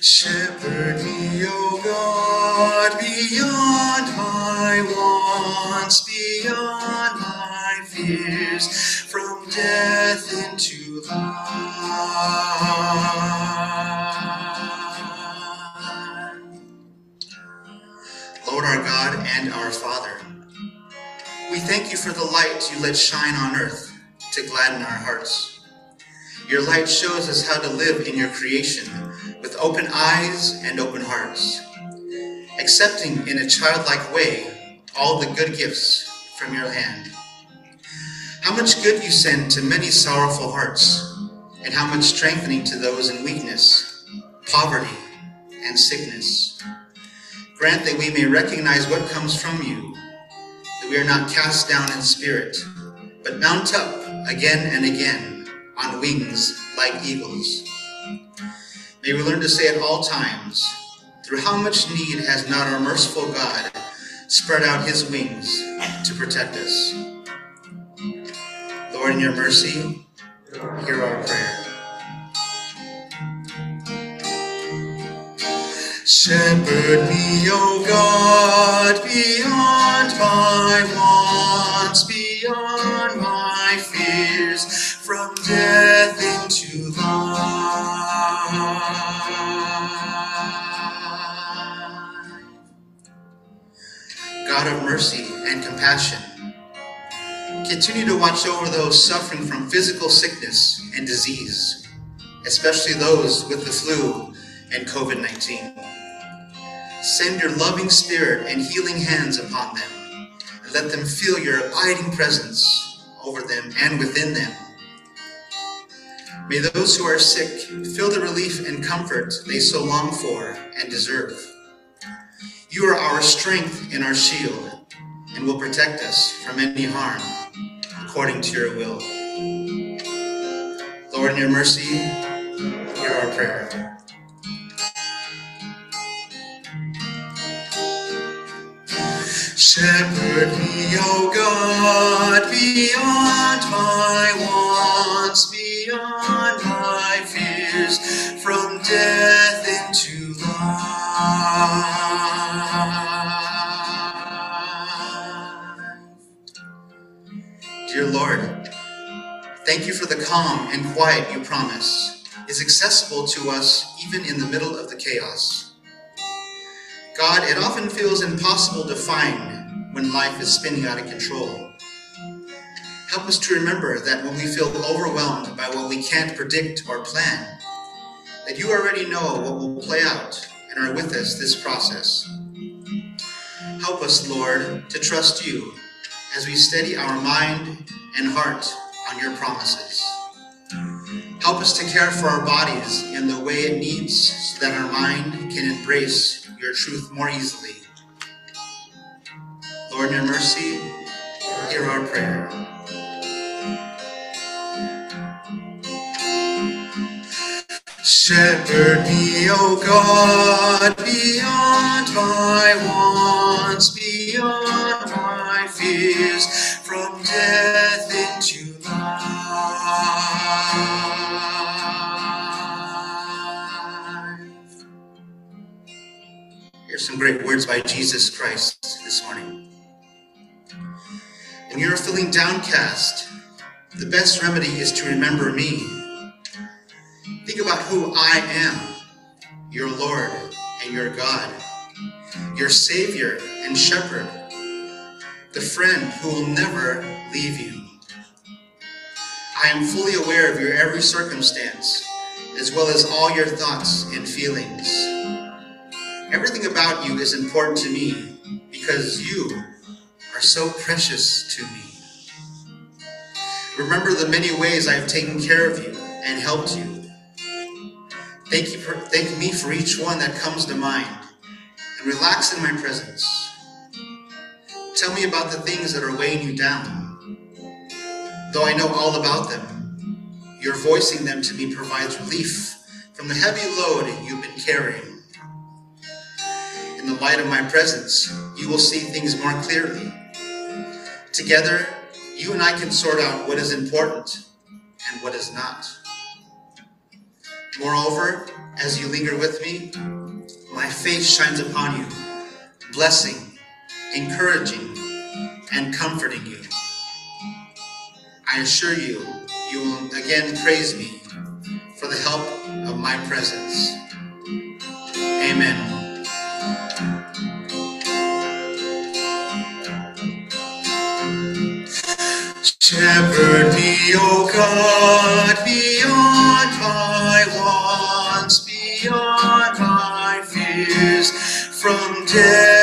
Shepherd me, O God, beyond my wants, beyond my fears, from death into life. Lord our God and our Father, we thank you for the light you let shine on earth to gladden our hearts. Your light shows us how to live in your creation with open eyes and open hearts, accepting in a childlike way all the good gifts from your hand. How much good you send to many sorrowful hearts, and how much strengthening to those in weakness, poverty, and sickness. Grant that we may recognize what comes from you, that we are not cast down in spirit, but mount up again and again on wings like eagles. May we learn to say at all times, through how much need has not our merciful God spread out his wings to protect us. Lord, in your mercy, hear our prayer. Shepherd me, O God, beyond my wants, beyond my fears, from death God of mercy and compassion, continue to watch over those suffering from physical sickness and disease, especially those with the flu and COVID 19. Send your loving spirit and healing hands upon them, and let them feel your abiding presence over them and within them. May those who are sick feel the relief and comfort they so long for and deserve. You are our strength and our shield, and will protect us from any harm, according to your will. Lord, in your mercy, hear our prayer. Shepherd me, O God, beyond my wants, beyond my fears, from death into life. Thank you for the calm and quiet you promise is accessible to us even in the middle of the chaos. God, it often feels impossible to find when life is spinning out of control. Help us to remember that when we feel overwhelmed by what we can't predict or plan, that you already know what will play out and are with us this process. Help us, Lord, to trust you as we steady our mind and heart on your promises. Help us to care for our bodies in the way it needs so that our mind can embrace your truth more easily. Lord, in your mercy, hear our prayer. Shepherd me, O God, beyond my wants, beyond my fears, from death great words by Jesus Christ this morning. When you're feeling downcast, the best remedy is to remember me. Think about who I am, your Lord and your God, your Savior and Shepherd, the friend who will never leave you. I am fully aware of your every circumstance, as well as all your thoughts and feelings. Everything about you is important to me because you are so precious to me. Remember the many ways I have taken care of you and helped you. Thank you for, thank me for each one that comes to mind and relax in my presence. Tell me about the things that are weighing you down. Though I know all about them, your voicing them to me provides relief from the heavy load you've been carrying. In the light of my presence, you will see things more clearly. Together, you and I can sort out what is important and what is not. Moreover, as you linger with me, my face shines upon you, blessing, encouraging, and comforting you. I assure you, you will again praise me for the help of my presence. Amen. Shepherd me, O God, beyond my wants, beyond my fears, from death.